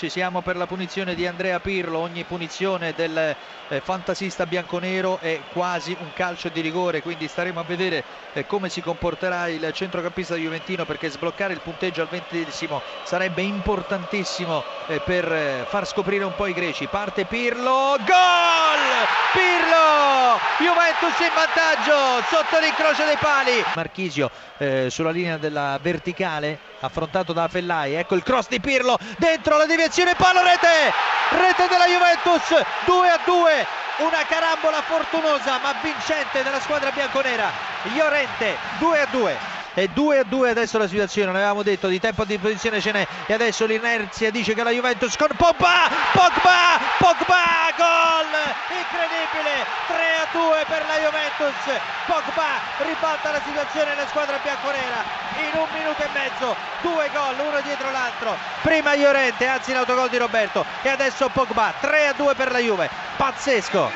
Ci siamo per la punizione di Andrea Pirlo, ogni punizione del eh, fantasista bianconero è quasi un calcio di rigore, quindi staremo a vedere eh, come si comporterà il centrocampista juventino perché sbloccare il punteggio al ventesimo sarebbe importantissimo eh, per eh, far scoprire un po' i greci. Parte Pirlo, gol! Pirlo! Juventus in vantaggio sotto l'incrocio dei pali. Marchisio eh, sulla linea della verticale affrontato da Fellai. Ecco il cross di Pirlo dentro la deviazione palo rete! Rete della Juventus 2 a 2. Una carambola fortunosa ma vincente della squadra bianconera. Llorente 2 a 2 e 2 a 2 adesso la situazione, non avevamo detto di tempo a disposizione ce n'è e adesso l'inerzia dice che la Juventus con Pogba, Pogba, Pogba, gol incredibile! 3 a 2 per la Juventus. Pogba ribalta la situazione nella squadra bianconera. In un minuto e mezzo due gol uno dietro l'altro. Prima Llorente anzi l'autogol di Roberto. E adesso Pogba 3 a 2 per la Juve. Pazzesco